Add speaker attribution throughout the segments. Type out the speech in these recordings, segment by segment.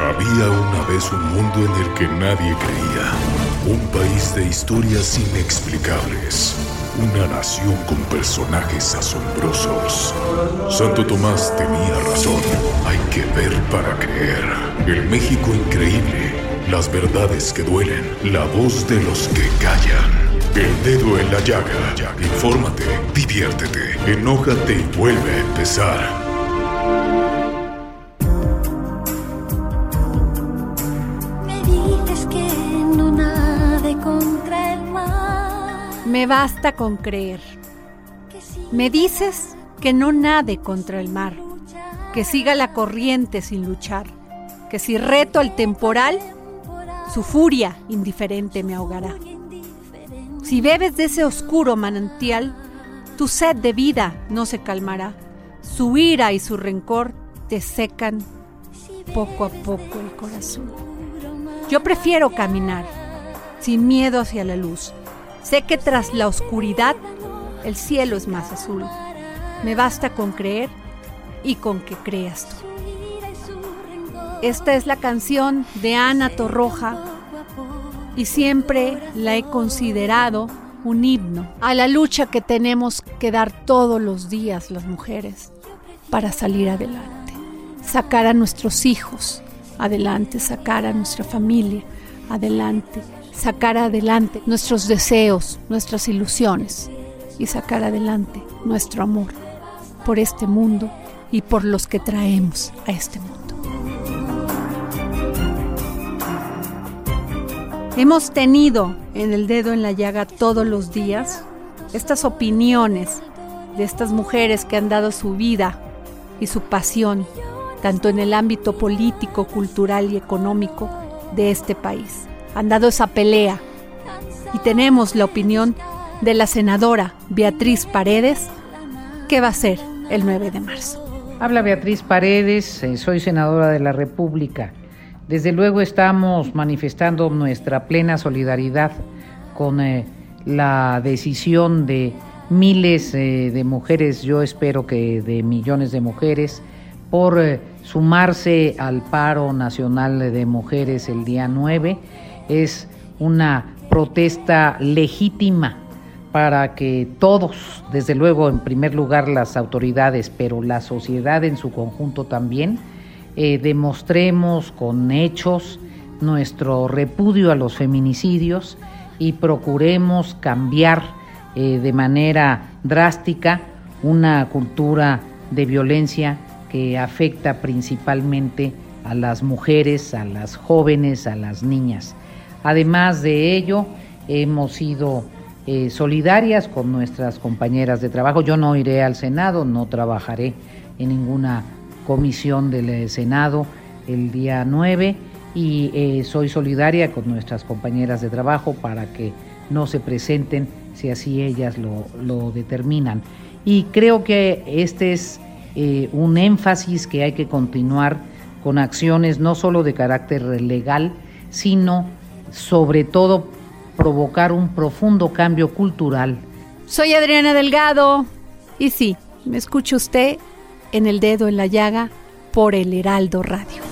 Speaker 1: Había una vez un mundo en el que nadie creía. Un país de historias inexplicables. Una nación con personajes asombrosos. Santo Tomás tenía razón. Hay que ver para creer. El México increíble. Las verdades que duelen. La voz de los que callan. El dedo en la llaga. Infórmate, diviértete, enójate y vuelve a empezar.
Speaker 2: Me
Speaker 3: basta con creer. Me dices que no nade contra el mar, que siga la corriente sin luchar, que si reto el temporal, su furia indiferente me ahogará. Si bebes de ese oscuro manantial, tu sed de vida no se calmará. Su ira y su rencor te secan poco a poco el corazón. Yo prefiero caminar sin miedo hacia la luz. Sé que tras la oscuridad el cielo es más azul. Me basta con creer y con que creas tú. Esta es la canción de Ana Torroja y siempre la he considerado un himno a la lucha que tenemos que dar todos los días las mujeres para salir adelante, sacar a nuestros hijos adelante, sacar a nuestra familia adelante, sacar adelante nuestros deseos, nuestras ilusiones y sacar adelante nuestro amor por este mundo y por los que traemos a este mundo. Hemos tenido en el dedo en la llaga todos los días estas opiniones de estas mujeres que han dado su vida y su pasión, tanto en el ámbito político, cultural y económico de este país. Han dado esa pelea y tenemos la opinión de la senadora Beatriz Paredes, que va a ser el 9 de marzo.
Speaker 4: Habla Beatriz Paredes, eh, soy senadora de la República. Desde luego estamos manifestando nuestra plena solidaridad con eh, la decisión de miles eh, de mujeres, yo espero que de millones de mujeres, por sumarse al paro nacional de mujeres el día 9. Es una protesta legítima para que todos, desde luego en primer lugar las autoridades, pero la sociedad en su conjunto también, eh, demostremos con hechos nuestro repudio a los feminicidios y procuremos cambiar eh, de manera drástica una cultura de violencia que afecta principalmente a las mujeres, a las jóvenes, a las niñas. Además de ello, hemos sido eh, solidarias con nuestras compañeras de trabajo. Yo no iré al Senado, no trabajaré en ninguna comisión del eh, Senado el día 9 y eh, soy solidaria con nuestras compañeras de trabajo para que no se presenten si así ellas lo, lo determinan. Y creo que este es un énfasis que hay que continuar con acciones no solo de carácter legal, sino sobre todo provocar un profundo cambio cultural.
Speaker 3: Soy Adriana Delgado y sí, me escucha usted en el dedo en la llaga por el Heraldo Radio.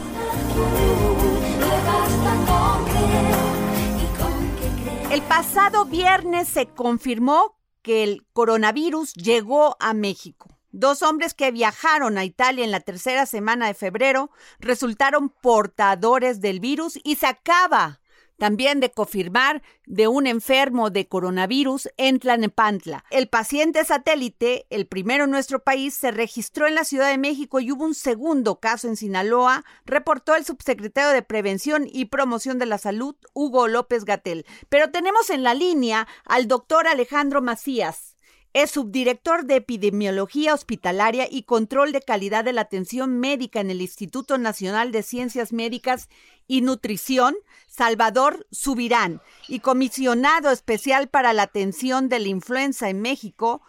Speaker 3: El pasado viernes se confirmó que el coronavirus llegó a México. Dos hombres que viajaron a Italia en la tercera semana de febrero resultaron portadores del virus y se acaba también de confirmar de un enfermo de coronavirus en Tlanepantla. El paciente satélite, el primero en nuestro país, se registró en la Ciudad de México y hubo un segundo caso en Sinaloa, reportó el subsecretario de Prevención y Promoción de la Salud, Hugo López Gatel. Pero tenemos en la línea al doctor Alejandro Macías. Es subdirector de Epidemiología Hospitalaria y Control de Calidad de la Atención Médica en el Instituto Nacional de Ciencias Médicas y Nutrición, Salvador Subirán, y comisionado especial para la atención de la influenza en México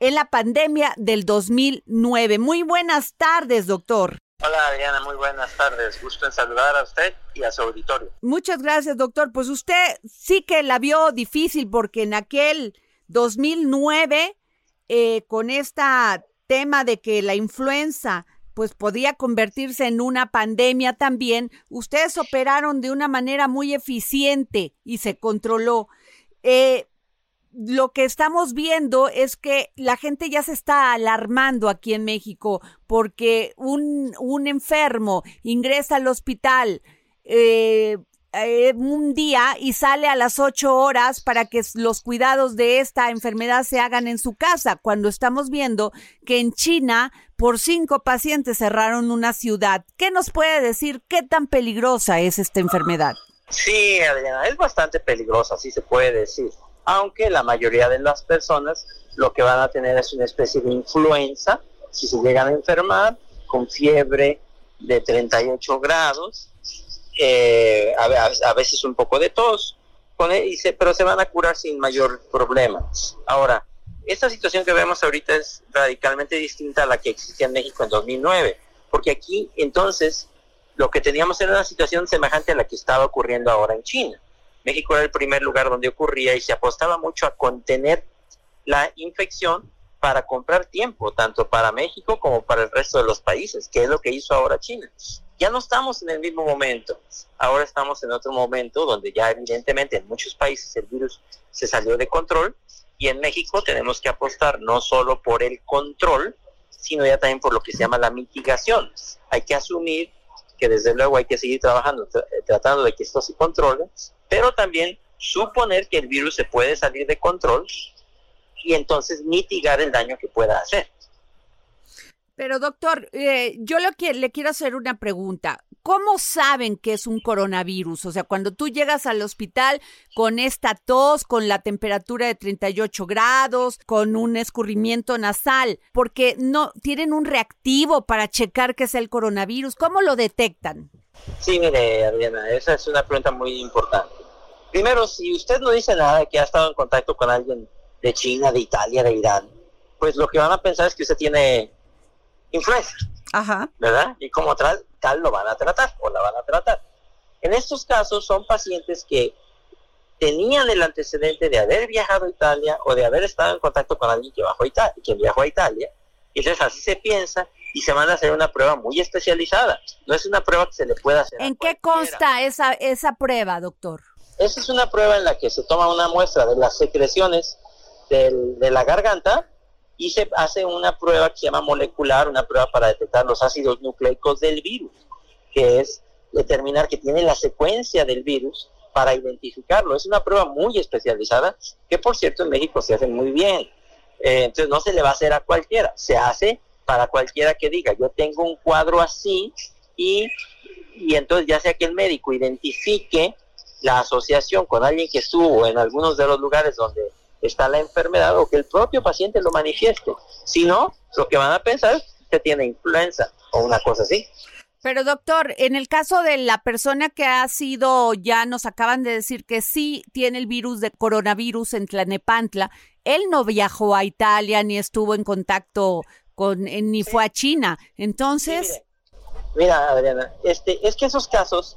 Speaker 3: en la pandemia del 2009. Muy buenas tardes, doctor.
Speaker 5: Hola Adriana, muy buenas tardes. Gusto en saludar a usted y a su auditorio.
Speaker 3: Muchas gracias, doctor. Pues usted sí que la vio difícil porque en aquel 2009, eh, con este tema de que la influenza pues podía convertirse en una pandemia también, ustedes operaron de una manera muy eficiente y se controló. Eh, lo que estamos viendo es que la gente ya se está alarmando aquí en México porque un, un enfermo ingresa al hospital eh, eh, un día y sale a las ocho horas para que los cuidados de esta enfermedad se hagan en su casa, cuando estamos viendo que en China por cinco pacientes cerraron una ciudad. ¿Qué nos puede decir qué tan peligrosa es esta enfermedad?
Speaker 5: Sí, Adriana, es bastante peligrosa, así se puede decir aunque la mayoría de las personas lo que van a tener es una especie de influenza, si se llegan a enfermar, con fiebre de 38 grados, eh, a, veces un poco de tos, e, pero se van a curar sin mayor problema. Ahora, esta situación que vemos ahorita es radicalmente distinta a la que existía en México en 2009, porque aquí entonces lo que teníamos era una situación semejante a la que estaba ocurriendo ahora en China México era el primer lugar donde ocurría y se apostaba mucho a contener la infección para comprar tiempo, tanto para México como para el resto de los países, que es lo que hizo ahora China. Ya no estamos en el mismo momento, ahora estamos en otro momento donde ya evidentemente en muchos países el virus se salió de control y en México tenemos que apostar no solo por el control, sino ya también por lo que se llama la mitigación. Hay que asumir que desde luego hay que seguir trabajando, tratando de que esto se controle, pero también suponer que el virus se puede salir de control y entonces mitigar el daño que pueda hacer.
Speaker 3: Pero doctor, eh, yo lo que, le quiero hacer una pregunta. ¿Cómo saben que es un coronavirus? O sea, cuando tú llegas al hospital con esta tos, con la temperatura de 38 grados, con un escurrimiento nasal, porque no tienen un reactivo para checar que es el coronavirus, ¿cómo lo detectan?
Speaker 5: Sí, mire, Adriana, esa es una pregunta muy importante. Primero, si usted no dice nada de que ha estado en contacto con alguien de China, de Italia, de Irán, pues lo que van a pensar es que usted tiene influenza.
Speaker 3: Ajá.
Speaker 5: ¿Verdad? Y como tal, tal lo van a tratar o la van a tratar. En estos casos son pacientes que tenían el antecedente de haber viajado a Italia o de haber estado en contacto con alguien que, viajó a Italia, que viajó a Italia. Y entonces así se piensa y se van a hacer una prueba muy especializada. No es una prueba que se le pueda hacer.
Speaker 3: ¿En qué consta esa, esa prueba, doctor?
Speaker 5: Esa es una prueba en la que se toma una muestra de las secreciones de la garganta y se hace una prueba que se llama molecular, una prueba para detectar los ácidos nucleicos del virus, que es determinar que tiene la secuencia del virus para identificarlo. Es una prueba muy especializada que, por cierto, en México se hace muy bien. Eh, entonces no se le va a hacer a cualquiera, se hace para cualquiera que diga, yo tengo un cuadro así y, y entonces ya sea que el médico identifique la asociación con alguien que estuvo en algunos de los lugares donde está la enfermedad o que el propio paciente lo manifieste. Si no, lo que van a pensar es que tiene influenza o una cosa así.
Speaker 3: Pero doctor, en el caso de la persona que ha sido, ya nos acaban de decir que sí tiene el virus de coronavirus en Tlanepantla, él no viajó a Italia ni estuvo en contacto con, ni fue a China. Entonces...
Speaker 5: mira, Adriana, este, es que esos casos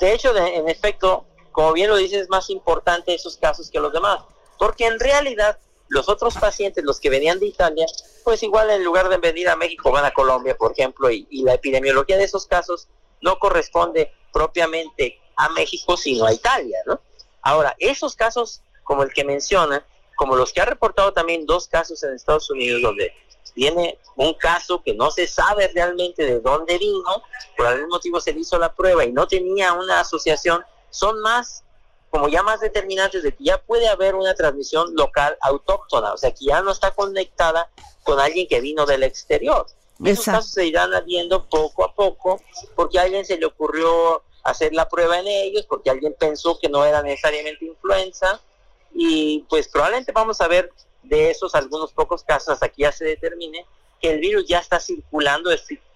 Speaker 5: de hecho, en efecto, como bien lo dices, es más importante esos casos que los demás, porque en realidad los otros pacientes, los que venían de Italia, pues igual en lugar de venir a México van a Colombia, por ejemplo, y, la epidemiología de esos casos no corresponde propiamente a México, sino a Italia, ¿no? Ahora, esos casos, como el que menciona, como los que ha reportado también dos casos en Estados Unidos, donde viene un caso que no se sabe realmente de dónde vino, por algún motivo se hizo la prueba y no tenía una asociación, son más, como ya más determinantes de que ya puede haber una transmisión local autóctona, o sea, que ya no está conectada con alguien que vino del exterior. Esos casos se irán viendo poco a poco porque a alguien se le ocurrió hacer la prueba en ellos, porque alguien pensó que no era necesariamente influenza y pues probablemente vamos a ver de esos algunos pocos casos hasta que ya se determine que el virus ya está circulando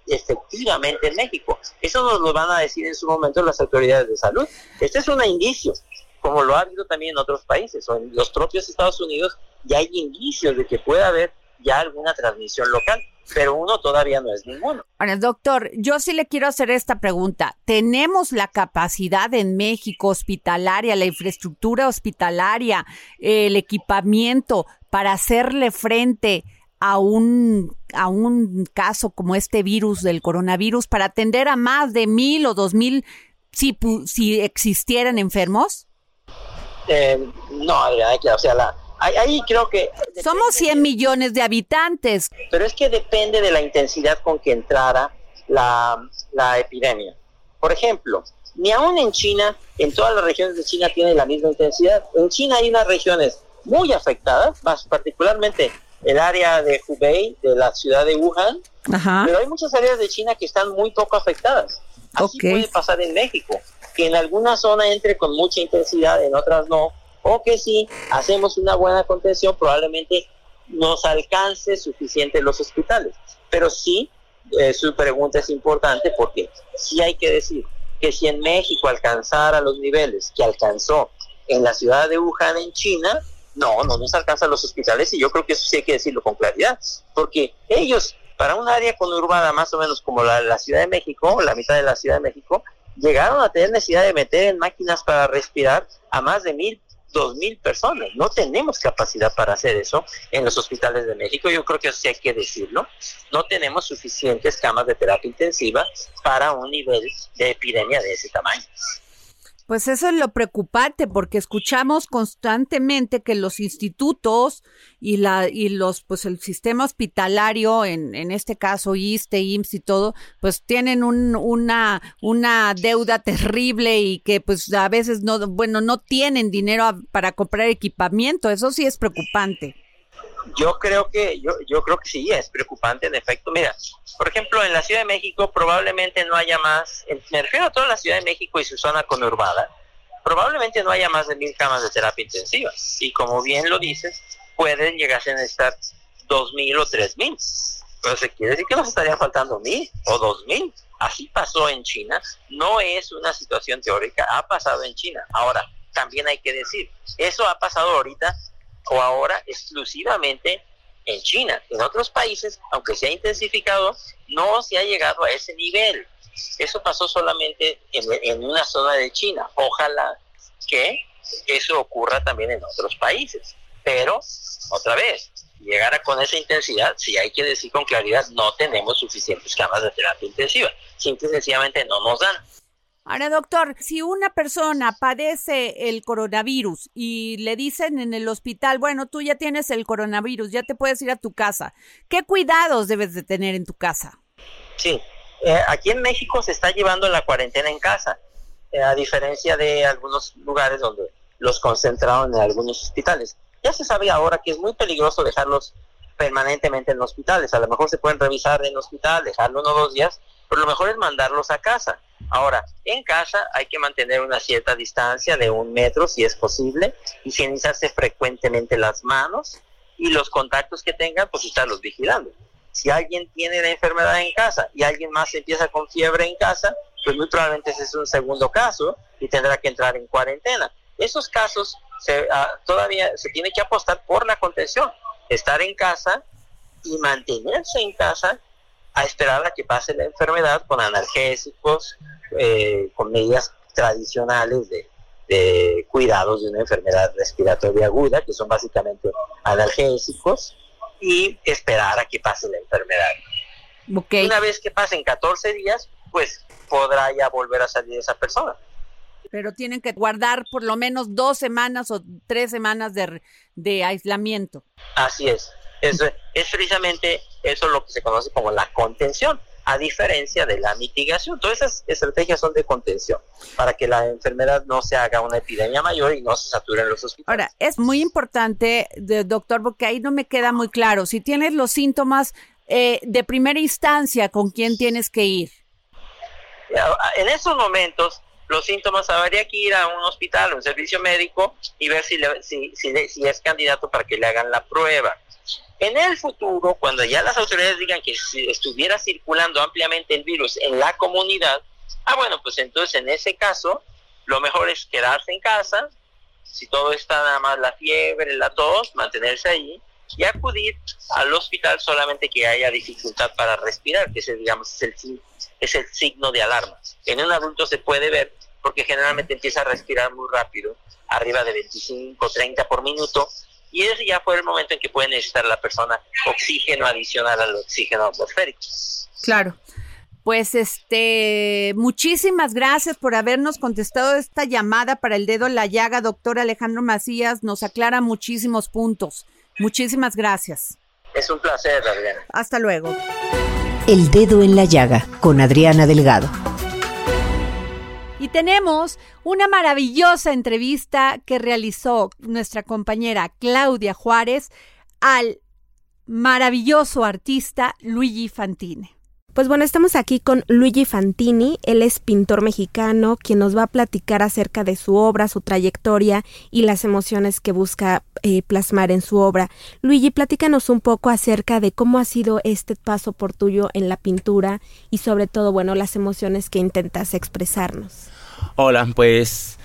Speaker 5: efectivamente en México. Eso nos lo van a decir en su momento las autoridades de salud. Este es un indicio, como lo ha habido también en otros países o en los propios Estados Unidos, ya hay indicios de que puede haber ya alguna transmisión local, pero uno todavía no es ninguno.
Speaker 3: Ahora, doctor, yo sí le quiero hacer esta pregunta. ¿Tenemos la capacidad en México hospitalaria, la infraestructura hospitalaria, el equipamiento para hacerle frente a un, a un caso como este virus del coronavirus, para atender a más de mil o dos mil si, si existieran enfermos?
Speaker 5: Eh, no, o sea, la, Ahí, creo que...
Speaker 3: Somos 100 millones de habitantes.
Speaker 5: Pero es que depende de la intensidad con que entrara la, la epidemia. Por ejemplo, ni aún en China, en todas las regiones de China tiene la misma intensidad. En China hay unas regiones muy afectadas, más particularmente el área de Hubei, de la ciudad de Wuhan, pero hay muchas áreas de China que están muy poco afectadas. Así puede pasar en México, que en alguna zona entre con mucha intensidad, en otras no, o que si hacemos una buena contención probablemente nos alcance suficiente los hospitales. Pero sí, eh, su pregunta es importante porque sí hay que decir que si en México alcanzara los niveles que alcanzó en la ciudad de Wuhan, en China, no, no nos alcanzan los hospitales y yo creo que eso sí hay que decirlo con claridad, porque ellos, para un área conurbada más o menos como la, la Ciudad de México, la mitad de la Ciudad de México, llegaron a tener necesidad de meter en máquinas para respirar a más de mil dos mil personas. No tenemos capacidad para hacer eso en los hospitales de México. Yo creo que eso sí hay que decirlo. No tenemos suficientes camas de terapia intensiva para un nivel de epidemia de ese tamaño.
Speaker 3: Pues eso es lo preocupante porque escuchamos constantemente que los institutos y la y los pues el sistema hospitalario en, en este caso ISTE, IMSS y todo, pues tienen un, una una deuda terrible y que pues a veces no bueno, no tienen dinero para comprar equipamiento, eso sí es preocupante
Speaker 5: yo creo que yo, yo creo que sí es preocupante en efecto. Mira por ejemplo en la Ciudad de México probablemente no haya más me refiero a toda la Ciudad de México y su zona conurbada probablemente no haya más de mil camas de terapia intensiva. Y como bien lo dices pueden llegar a necesitar dos mil o tres mil. Pero se quiere decir que nos estarían faltando mil o dos mil. Así pasó en China. No es una situación teórica ha pasado en China. Ahora también hay que decir eso ha pasado ahorita o ahora exclusivamente en China. En otros países, aunque se ha intensificado, no se ha llegado a ese nivel. Eso pasó solamente en, una zona de China. Ojalá que eso ocurra también en otros países. Pero, otra vez, llegara con esa intensidad, si hay que decir con claridad, no tenemos suficientes camas de terapia intensiva. Simple y sencillamente no nos dan.
Speaker 3: Ahora, doctor, si una persona padece el coronavirus y le dicen en el hospital, bueno, tú ya tienes el coronavirus, ya te puedes ir a tu casa, ¿qué cuidados debes de tener en tu casa?
Speaker 5: Sí, eh, aquí en México se está llevando la cuarentena en casa, eh, a diferencia de algunos lugares donde los concentraron en algunos hospitales. Ya se sabe ahora que es muy peligroso dejarlos permanentemente en hospitales. A lo mejor se pueden revisar en hospital, dejarlo uno o dos días, pero lo mejor es mandarlos a casa Ahora, en casa hay que mantener una cierta distancia de un metro si es posible, higienizarse frecuentemente las manos y los contactos que tengan, pues estarlos vigilando. Si alguien tiene la enfermedad en casa y alguien más empieza con fiebre en casa, pues muy probablemente ese es un segundo caso y tendrá que entrar en cuarentena. Esos casos se, ah, todavía se tiene que apostar por la contención, estar en casa y mantenerse en casa a esperar a que pase la enfermedad con analgésicos, eh, con medidas tradicionales de, cuidados de una enfermedad respiratoria aguda, que son básicamente analgésicos, y esperar a que pase la enfermedad. Una vez que pasen 14 días, pues podrá ya volver a salir esa persona.
Speaker 3: Pero tienen que guardar por lo menos dos semanas o tres semanas de, de aislamiento.
Speaker 5: Así es. Es, es precisamente eso lo que se conoce como la contención, a diferencia de la mitigación. Todas esas estrategias son de contención, para que la enfermedad no se haga una epidemia mayor y no se saturen los hospitales.
Speaker 3: Ahora, es muy importante, doctor, porque ahí no me queda muy claro. Si tienes los síntomas eh, de primera instancia, ¿con quién tienes que ir?
Speaker 5: En esos momentos, los síntomas habría que ir a un hospital, a un servicio médico y ver si, le- si, si, si es candidato para que le hagan la prueba. En el futuro, cuando ya las autoridades digan que si estuviera circulando ampliamente el virus en la comunidad, ah, bueno, pues entonces en ese caso, lo mejor es quedarse en casa, si todo está nada más la fiebre, la tos, mantenerse ahí y acudir al hospital solamente que haya dificultad para respirar, que ese, digamos, es el, es el signo de alarma. En un adulto se puede ver porque generalmente empieza a respirar muy rápido, arriba de 25, 30 por minuto, y ese ya fue el momento en que puede necesitar la persona oxígeno adicional al oxígeno atmosférico.
Speaker 3: Claro. Pues este, muchísimas gracias por habernos contestado esta llamada para el dedo en la llaga, doctor Alejandro Macías. Nos aclara muchísimos puntos. Muchísimas gracias.
Speaker 5: Es un placer, Adriana.
Speaker 3: Hasta luego.
Speaker 6: El dedo en la llaga con Adriana Delgado.
Speaker 3: Y tenemos una maravillosa entrevista que realizó nuestra compañera Claudia Juárez al maravilloso artista Luigi Fantini.
Speaker 7: Pues bueno, estamos aquí con Luigi Fantini, él es pintor mexicano, quien nos va a platicar acerca de su obra, su trayectoria y las emociones que busca eh, plasmar en su obra. Luigi, platícanos un poco acerca de cómo ha sido este paso por tuyo en la pintura y sobre todo, bueno, las emociones que intentas expresarnos.
Speaker 8: Hola, pues,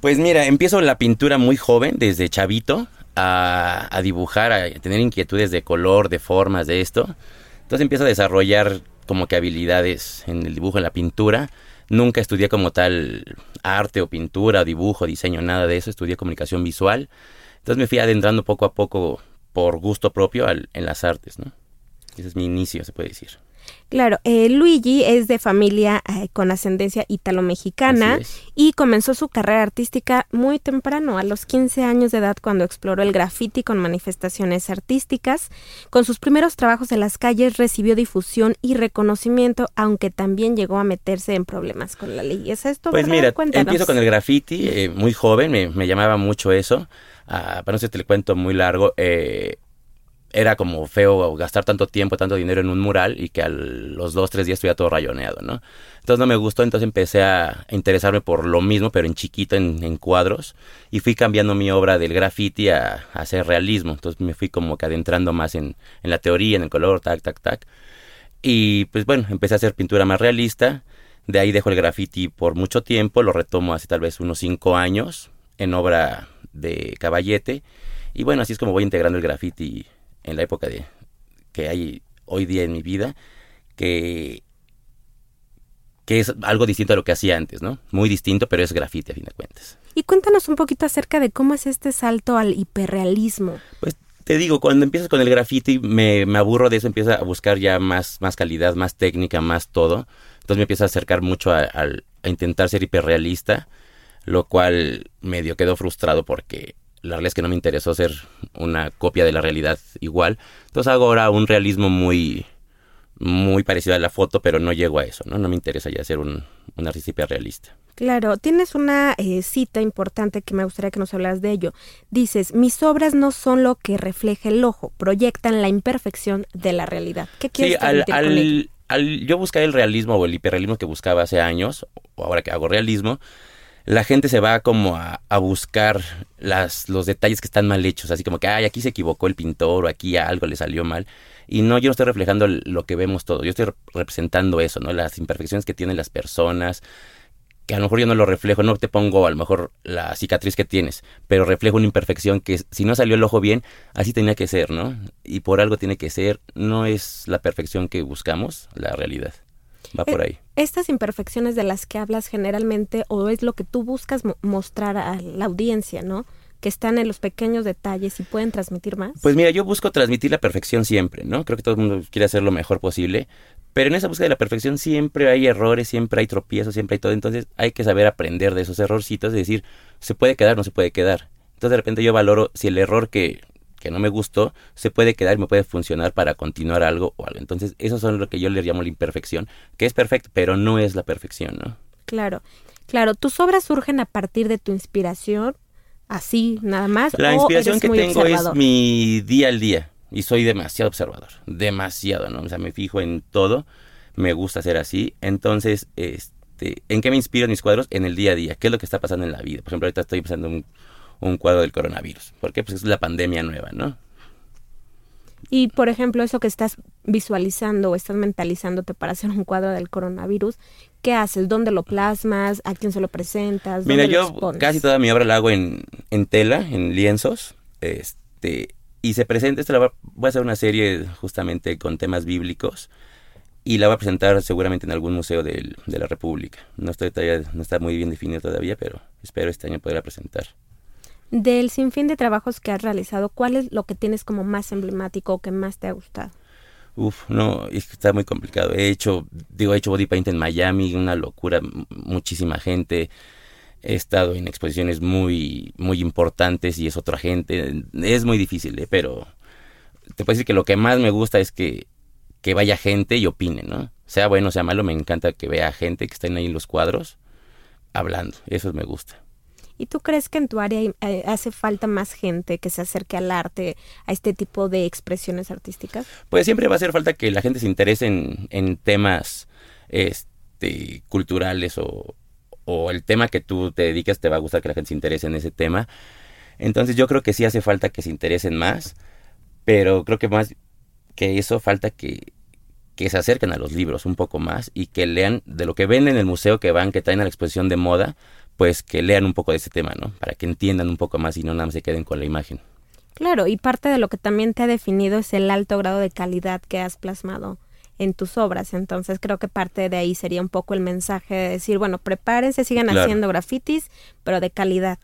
Speaker 8: pues mira, empiezo la pintura muy joven, desde chavito, a, a dibujar, a tener inquietudes de color, de formas, de esto. Entonces empiezo a desarrollar como que habilidades en el dibujo, en la pintura. Nunca estudié como tal arte o pintura, dibujo, diseño, nada de eso. Estudié comunicación visual. Entonces me fui adentrando poco a poco por gusto propio en las artes, ¿no? Ese es mi inicio, se puede decir.
Speaker 7: Claro, eh, Luigi es de familia eh, con ascendencia italo-mexicana y comenzó su carrera artística muy temprano, a los 15 años de edad, cuando exploró el graffiti con manifestaciones artísticas. Con sus primeros trabajos en las calles recibió difusión y reconocimiento, aunque también llegó a meterse en problemas con la ley. ¿Es esto?
Speaker 8: Pues mira,
Speaker 7: Cuéntanos.
Speaker 8: empiezo con el graffiti, eh, muy joven, me, me llamaba mucho eso. Ah, para no sé, te el cuento muy largo. eh, era como feo gastar tanto tiempo, tanto dinero en un mural y que a los dos, tres días estuviera todo rayoneado, ¿no? Entonces no me gustó, entonces empecé a interesarme por lo mismo, pero en chiquito, en, en cuadros, y fui cambiando mi obra del graffiti a, a hacer realismo. Entonces me fui como que adentrando más en, en la teoría, en el color, tac, tac, tac. Y pues bueno, empecé a hacer pintura más realista. De ahí dejo el graffiti por mucho tiempo, lo retomo hace tal vez unos cinco años en obra de Caballete. Y bueno, así es como voy integrando el graffiti en la época de que hay hoy día en mi vida, que, que es algo distinto a lo que hacía antes, ¿no? Muy distinto, pero es graffiti a fin de cuentas.
Speaker 7: Y cuéntanos un poquito acerca de cómo es este salto al hiperrealismo.
Speaker 8: Pues te digo, cuando empiezas con el graffiti me, me aburro de eso, empiezo a buscar ya más, más calidad, más técnica, más todo. Entonces me empiezo a acercar mucho a, al- a intentar ser hiperrealista, lo cual medio quedó frustrado porque la realidad es que no me interesó ser una copia de la realidad igual. Entonces hago ahora un realismo muy, muy parecido a la foto, pero no llego a eso, ¿no? No me interesa ya ser un, un artista hiperrealista.
Speaker 7: Claro, tienes una eh, cita importante que me gustaría que nos hablas de ello. Dices, mis obras no son lo que refleja el ojo, proyectan la imperfección de la realidad. ¿Qué quieres
Speaker 8: Sí, al,
Speaker 7: ello?
Speaker 8: al yo buscar el realismo o el hiperrealismo que buscaba hace años, o ahora que hago realismo, la gente se va como a, buscar las, los detalles que están mal hechos, así como que, ay, aquí se equivocó el pintor o aquí algo le salió mal. Y no, yo no estoy reflejando lo que vemos todo, yo estoy re- representando eso, ¿no? Las imperfecciones que tienen las personas, que a lo mejor yo no lo reflejo, no te pongo a lo mejor la cicatriz que tienes, pero reflejo una imperfección que si no salió el ojo bien, así tenía que ser, ¿no? Y por algo tiene que ser, no es la perfección que buscamos, la realidad. Va por ahí.
Speaker 7: Estas imperfecciones de las que hablas generalmente o es lo que tú buscas mo- mostrar a la audiencia, ¿no? Que están en los pequeños detalles y pueden transmitir más.
Speaker 8: Pues mira, yo busco transmitir la perfección siempre, ¿no? Creo que todo el mundo quiere hacer lo mejor posible, pero en esa búsqueda de la perfección siempre hay errores, siempre hay tropiezos, siempre hay todo, entonces hay que saber aprender de esos errorcitos y decir, se puede quedar, no se puede quedar. Entonces de repente yo valoro si el error que, que no me gustó se puede quedar y me puede funcionar para continuar algo o algo. Entonces eso son lo que yo le llamo la imperfección, que es perfecto, pero no es la perfección, ¿no?
Speaker 7: Claro, claro, tus obras surgen a partir de tu inspiración, así nada más.
Speaker 8: La inspiración que tengo
Speaker 7: observador?
Speaker 8: es mi día al día y soy demasiado observador, demasiado, ¿no? O sea, me fijo en todo, me gusta ser así, entonces es- este, ¿en qué me inspiran mis cuadros? En el día a día, qué es lo que está pasando en la vida. Por ejemplo, ahorita estoy pensando un, un cuadro del coronavirus. ¿Por qué? Pues es la pandemia nueva, ¿no?
Speaker 7: Y por ejemplo, eso que estás visualizando o estás mentalizándote para hacer un cuadro del coronavirus, ¿qué haces? ¿Dónde lo plasmas? ¿A quién se lo presentas?
Speaker 8: Mira,
Speaker 7: ¿Dónde lo
Speaker 8: yo casi toda mi obra la hago en, en tela, en lienzos. Este, y se presenta, esta la voy a- voy a hacer una serie justamente con temas bíblicos. Y la voy a presentar seguramente en algún museo del- de la República. No, estoy todavía, no está muy bien definido todavía, pero espero este año poderla presentar.
Speaker 7: Del sinfín de trabajos que has realizado, ¿cuál es lo que tienes como más emblemático o que más te ha gustado?
Speaker 8: Uf, no, es que está muy complicado. He hecho, digo, he hecho body paint en Miami, una locura, muchísima gente. He estado en exposiciones muy, muy importantes y es otra gente. Es muy difícil, ¿eh? pero te puedo decir que lo que más me gusta es que, que vaya gente y opine, ¿no? Sea bueno, sea malo, me encanta que vea gente que estén ahí en los cuadros hablando. Eso me gusta.
Speaker 7: ¿Y tú crees que en tu área eh, hace falta más gente que se acerque al arte, a este tipo de expresiones artísticas?
Speaker 8: Pues siempre va a hacer falta que la gente se interese en, en temas este, culturales o, o el tema que tú te dedicas te va a gustar que la gente se interese en ese tema. Entonces yo creo que sí hace falta que se interesen más, pero creo que más que eso falta que, que se acerquen a los libros un poco más y que lean de lo que ven en el museo que van, que traen a la exposición de moda, pues que lean un poco de ese tema, ¿no? Para que entiendan un poco más y no nada más se queden con la imagen.
Speaker 7: Claro, y parte de lo que también te ha definido es el alto grado de calidad que has plasmado en tus obras. Entonces creo que parte de ahí sería un poco el mensaje de decir, bueno, prepárense, sigan
Speaker 8: Claro.
Speaker 7: haciendo grafitis, pero de calidad.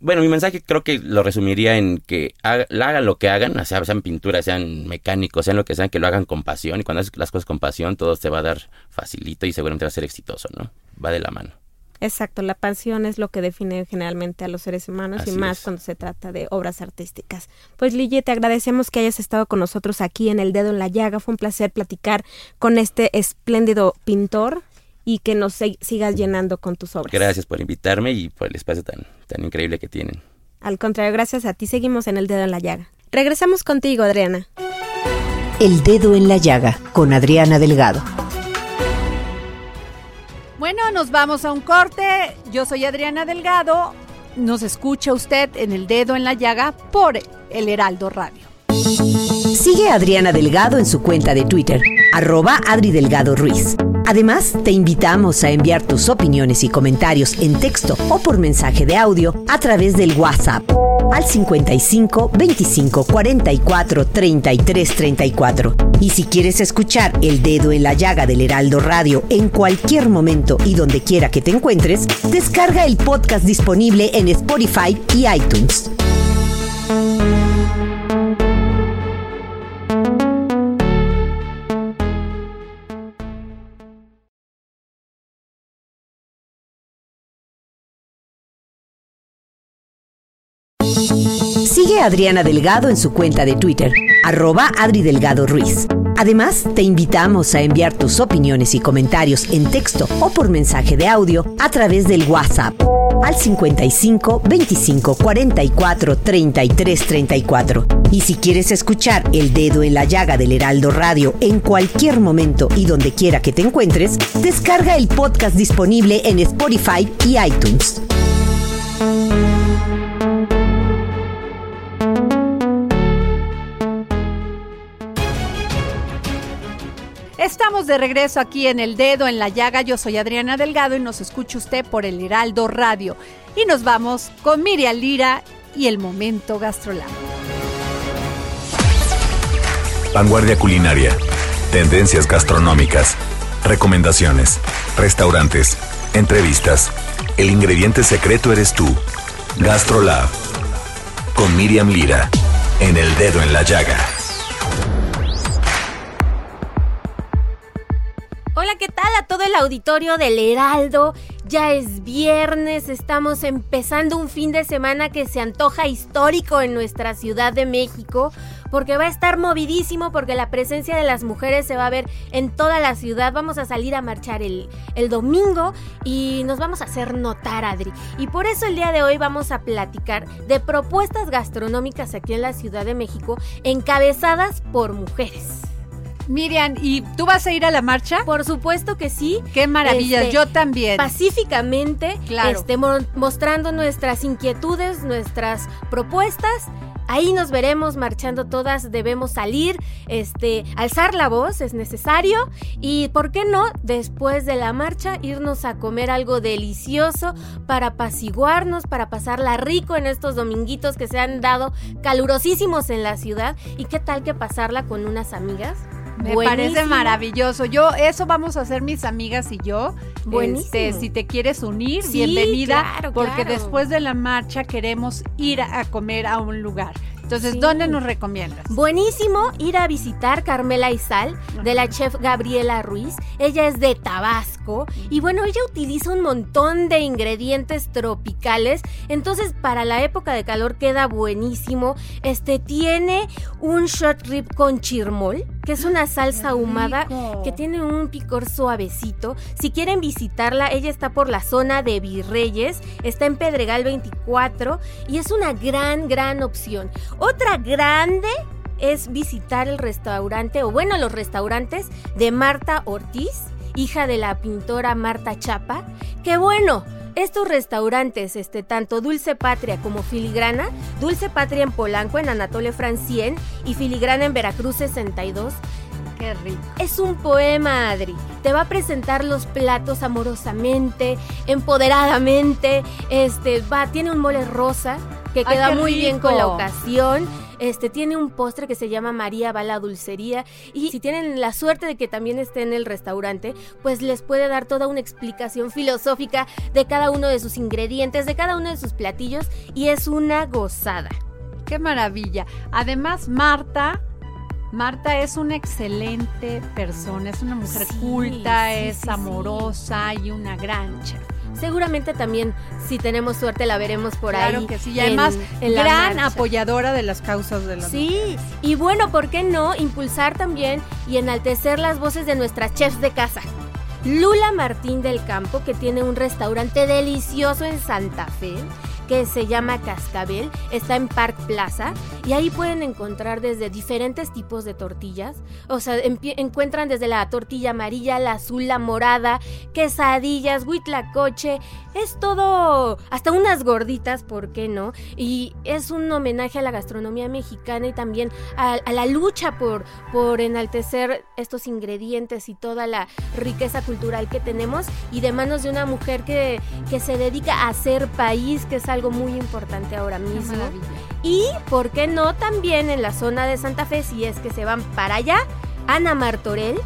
Speaker 8: Bueno, mi mensaje creo que lo resumiría en que haga- hagan lo que hagan, o sea, sean pinturas, sean mecánicos, sean lo que sean, que lo hagan con pasión. Y cuando haces las cosas con pasión, todo te va a dar facilito y seguramente va a ser exitoso, ¿no? Va de la mano.
Speaker 7: Exacto, la pasión es lo que define generalmente a los seres humanos y más
Speaker 8: es.
Speaker 7: cuando se trata de obras artísticas. Pues Lille, te agradecemos que hayas estado con nosotros aquí en El Dedo en la Llaga. Fue un placer platicar con este espléndido pintor y que nos sigas llenando con tus obras.
Speaker 8: Gracias por invitarme y por el espacio tan, tan increíble que tienen.
Speaker 7: Al contrario, gracias a ti seguimos en El Dedo en la Llaga. Regresamos contigo, Adriana.
Speaker 6: El dedo en la llaga con Adriana Delgado.
Speaker 3: Bueno, nos vamos a un corte. Yo soy Adriana Delgado. Nos escucha usted en el dedo en la llaga por el Heraldo Radio.
Speaker 6: Sigue a Adriana Delgado en su cuenta de Twitter, arroba Adri Delgado Ruiz. Además, te invitamos a enviar tus opiniones y comentarios en texto o por mensaje de audio a través del WhatsApp al 55 25 44 33 34. Y si quieres escuchar El Dedo en la Llaga del Heraldo Radio en cualquier momento y donde quiera que te encuentres, descarga el podcast disponible en Spotify y iTunes. Adriana Delgado en su cuenta de Twitter, arroba Adri Delgado Ruiz. Además, te invitamos a enviar tus opiniones y comentarios en texto o por mensaje de audio a través del WhatsApp al 55 25 44 33 34. Y si quieres escuchar El Dedo en la Llaga del Heraldo Radio en cualquier momento y donde quiera que te encuentres, descarga el podcast disponible en Spotify y iTunes.
Speaker 3: Estamos de regreso aquí en El Dedo en la Llaga. Yo soy Adriana Delgado y nos escucha usted por el Heraldo Radio. Y nos vamos con Miriam Lira y el momento gastrolab.
Speaker 1: Vanguardia culinaria. Tendencias gastronómicas. Recomendaciones. Restaurantes. Entrevistas. El ingrediente secreto eres tú. Gastrolab. Con Miriam Lira. En el dedo en la llaga.
Speaker 9: Hola, ¿qué tal a todo el auditorio del Heraldo? Ya es viernes, estamos empezando un fin de semana que se antoja histórico en nuestra Ciudad de México, porque va a estar movidísimo, porque la presencia de las mujeres se va a ver en toda la ciudad. Vamos a salir a marchar el, el domingo y nos vamos a hacer notar, Adri. Y por eso el día de hoy vamos a platicar de propuestas gastronómicas aquí en la Ciudad de México encabezadas por mujeres.
Speaker 3: Miriam, ¿y tú vas a ir a la marcha?
Speaker 9: Por supuesto que sí.
Speaker 3: Qué maravilla,
Speaker 9: Este,
Speaker 3: yo también.
Speaker 9: Pacíficamente,
Speaker 3: Claro.
Speaker 9: este, mo- mostrando nuestras inquietudes, nuestras propuestas. Ahí nos veremos marchando todas, debemos salir, este, alzar la voz, es necesario. Y por qué no, después de la marcha, irnos a comer algo delicioso para apaciguarnos, para pasarla rico en estos dominguitos que se han dado calurosísimos en la ciudad. ¿Y qué tal que pasarla con unas amigas?
Speaker 3: Me
Speaker 9: Buenísimo.
Speaker 3: parece maravilloso. Yo, eso vamos a hacer mis amigas y yo.
Speaker 9: Buenísimo.
Speaker 3: Este, si te quieres unir,
Speaker 9: Sí,
Speaker 3: bienvenida.
Speaker 9: claro,
Speaker 3: porque
Speaker 9: claro.
Speaker 3: después de la marcha queremos ir a, a comer a un lugar. Entonces,
Speaker 9: Sí.
Speaker 3: ¿dónde nos recomiendas?
Speaker 9: Buenísimo ir a visitar Carmela Izal de la chef Gabriela Ruiz. Ella es de Tabasco y bueno, ella utiliza un montón de ingredientes tropicales. Entonces, para la época de calor queda buenísimo. Este tiene un short rib con chirmol, que es una salsa ahumada que tiene un picor suavecito. Si quieren visitarla, ella está por la zona de Virreyes, está en Pedregal 24 y es una gran, gran opción. Otra grande es visitar el restaurante, o bueno, los restaurantes de Marta Ortiz, hija de la pintora Marta Chapa, que bueno, estos restaurantes, este, tanto Dulce Patria como Filigrana, Dulce Patria en Polanco, en Anatole Francien, y Filigrana en Veracruz 62,
Speaker 3: Qué rico.
Speaker 9: es un poema, Adri. Te va a presentar los platos amorosamente, empoderadamente. Este, va, tiene un mole rosa que
Speaker 3: Ay,
Speaker 9: queda muy bien con la ocasión. Este tiene un postre que se llama María va la dulcería y si tienen la suerte de que también esté en el restaurante, pues les puede dar toda una explicación filosófica de cada uno de sus ingredientes, de cada uno de sus platillos y es una gozada.
Speaker 3: Qué maravilla. Además, Marta, Marta es una excelente persona, es una mujer
Speaker 9: Sí,
Speaker 3: culta,
Speaker 9: sí,
Speaker 3: es
Speaker 9: sí.
Speaker 3: amorosa y una gran chef.
Speaker 9: Seguramente también, si tenemos suerte, la veremos por
Speaker 3: claro
Speaker 9: ahí.
Speaker 3: que sí. Y
Speaker 9: en-
Speaker 3: además,
Speaker 9: en la
Speaker 3: gran
Speaker 9: marcha.
Speaker 3: apoyadora de las causas de la
Speaker 9: Sí, y bueno, ¿por qué no impulsar también y enaltecer las voces de nuestras chefs de casa? Lula Martín del Campo, que tiene un restaurante delicioso en Santa Fe, que se llama Cascabel, está en Park Plaza, y ahí pueden encontrar desde diferentes tipos de tortillas. O sea, encuentran desde la tortilla amarilla, la azul, la morada, quesadillas, huitlacoche, es todo, hasta unas gorditas, ¿por qué no? Y es un homenaje a la gastronomía mexicana y también a, la lucha por, por enaltecer estos ingredientes y toda la riqueza cultural que tenemos y de manos de una mujer que, que se dedica a hacer país, que es algo muy importante ahora mismo. Y, ¿por qué no? También en la zona de Santa Fe, si es que se van para allá, Ana Martorell,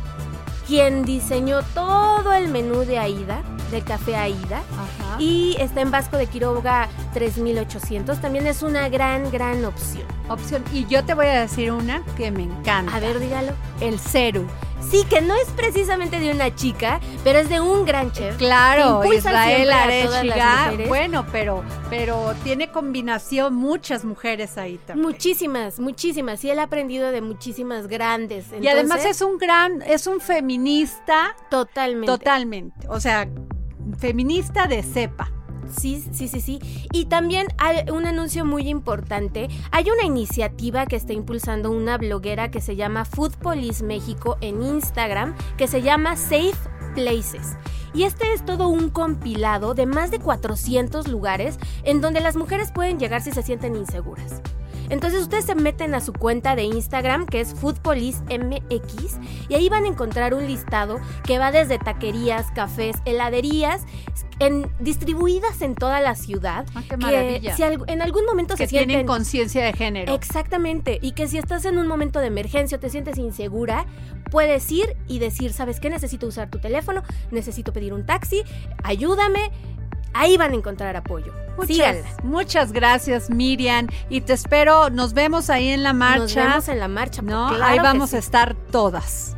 Speaker 9: quien diseñó todo el menú de Aida, de Café Aida,
Speaker 3: Ajá.
Speaker 9: y está en Vasco de Quiroga 3800. También es una gran, gran opción.
Speaker 3: opción. Y yo te voy a decir una que me encanta.
Speaker 9: A ver, dígalo.
Speaker 3: El Ceru.
Speaker 9: Sí, que no es precisamente de una chica, pero es de un gran chef.
Speaker 3: Claro, Israel Arechiga. Bueno, pero, pero tiene combinación muchas mujeres ahí también.
Speaker 9: Muchísimas, muchísimas. Y él ha aprendido de muchísimas grandes.
Speaker 3: y además es un gran, es un feminista
Speaker 9: totalmente.
Speaker 3: totalmente. O sea, feminista de cepa.
Speaker 9: Sí, sí, sí, sí. Y también hay un anuncio muy importante. Hay una iniciativa que está impulsando una bloguera que se llama Food Police México en Instagram, que se llama Safe Places. Y este es todo un compilado de más de 400 lugares en donde las mujeres pueden llegar si se sienten inseguras. Entonces ustedes se meten a su cuenta de Instagram que es Food Police MX y ahí van a encontrar un listado que va desde taquerías, cafés, heladerías en, distribuidas en toda la ciudad.
Speaker 3: Ah, qué
Speaker 9: que si al- en algún momento
Speaker 3: que
Speaker 9: se
Speaker 3: tienen
Speaker 9: sienten
Speaker 3: conciencia de género.
Speaker 9: Exactamente, y que si estás en un momento de emergencia o te sientes insegura, puedes ir y decir, ¿sabes qué? Necesito usar tu teléfono, necesito pedir un taxi, ayúdame. Ahí van a encontrar apoyo. Síganla.
Speaker 3: Muchas, muchas gracias, Miriam. Y te espero, nos vemos ahí en la marcha.
Speaker 9: Nos vemos en la marcha.
Speaker 3: ¿no?
Speaker 9: claro
Speaker 3: ahí
Speaker 9: que
Speaker 3: vamos
Speaker 9: sí.
Speaker 3: a estar todas.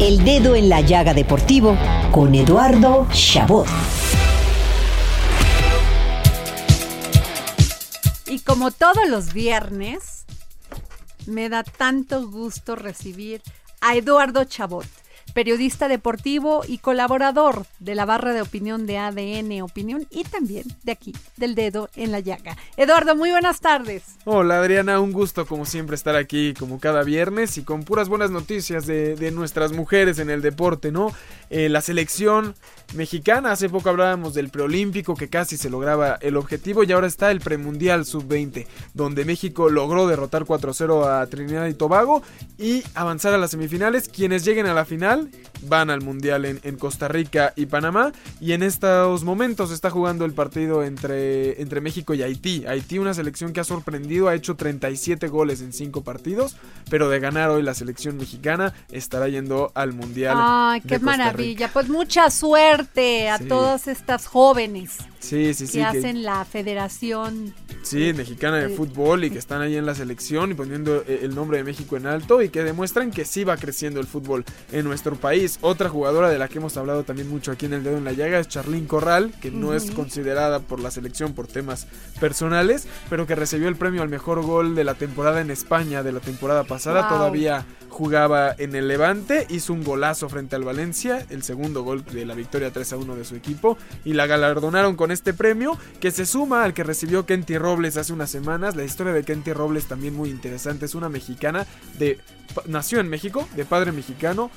Speaker 6: El dedo en la llaga deportivo con Eduardo Chabot.
Speaker 3: Y como todos los viernes, me da tanto gusto recibir a Eduardo Chabot, periodista deportivo y colaborador de la barra de opinión de ADN Opinión y también de aquí, del dedo en la llaga. Eduardo, muy buenas tardes.
Speaker 10: Hola Adriana, un gusto como siempre estar aquí como cada viernes y con puras buenas noticias de, nuestras mujeres en el deporte, ¿no? Eh, la selección mexicana, hace poco hablábamos del preolímpico que casi se lograba el objetivo y ahora está el premundial sub-20, donde México logró derrotar 4-0 a Trinidad y Tobago y avanzar a las semifinales. Quienes lleguen a la final van al mundial en, en Costa Rica y Panamá y en estos momentos está jugando el partido entre, entre México y Haití. Haití una selección que ha sorprendido, ha hecho 37 goles en 5 partidos, pero de ganar hoy la selección mexicana estará yendo al mundial.
Speaker 3: Ay, qué
Speaker 10: de Costa Rica.
Speaker 3: maravilla. Pues mucha suerte a
Speaker 10: Sí.
Speaker 3: todas estas jóvenes
Speaker 10: Sí, sí, sí.
Speaker 3: que
Speaker 10: que-
Speaker 3: hacen la federación.
Speaker 10: Sí, mexicana de fútbol y que están ahí en la selección y poniendo eh, el nombre de México en alto y que demuestran que sí va creciendo el fútbol en nuestro país. Otra jugadora de la que hemos hablado también mucho aquí en el dedo en la llaga es Charlín Corral, que no es considerada por la selección por temas personales, pero que recibió el premio al mejor gol de la temporada en España de la temporada pasada.
Speaker 3: Wow.
Speaker 10: Todavía jugaba en el Levante, hizo un golazo frente al Valencia, el segundo gol de la victoria 3 a 1 de su equipo, y la galardonaron con este premio que se suma al que recibió Kenty Robles hace unas semanas. La historia de Kenty Robles también muy interesante, es una mexicana de nació en México, de padre mexicano,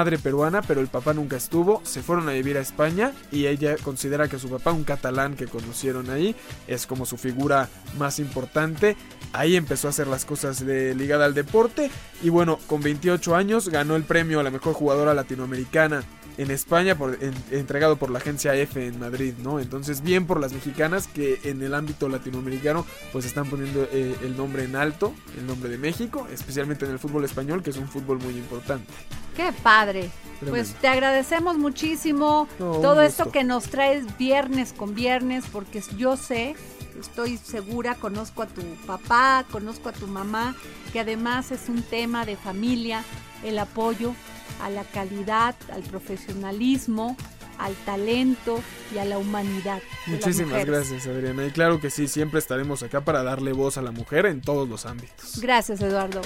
Speaker 10: madre peruana, pero el papá nunca estuvo, se fueron a vivir a España y ella considera que su papá, un catalán que conocieron ahí, es como su figura más importante. Ahí empezó a hacer las cosas de ligada al deporte y bueno, con 28 años ganó el premio a la mejor jugadora latinoamericana en España, por- en- entregado por la agencia F en Madrid, ¿no? Entonces, bien por las mexicanas que en el ámbito latinoamericano, pues están poniendo eh, el nombre en alto, el nombre de México, especialmente en el fútbol español, que es un fútbol muy importante.
Speaker 3: Qué padre.
Speaker 10: Tremendo.
Speaker 3: Pues te agradecemos muchísimo
Speaker 10: No,
Speaker 3: todo esto que nos traes viernes con viernes, porque yo sé, estoy segura, conozco a tu papá, conozco a tu mamá, que además es un tema de familia, el apoyo a la calidad, al profesionalismo, al talento y a la humanidad.
Speaker 10: Muchísimas gracias, Adriana. Y claro que sí, siempre estaremos acá para darle voz a la mujer en todos los ámbitos.
Speaker 3: Gracias, Eduardo.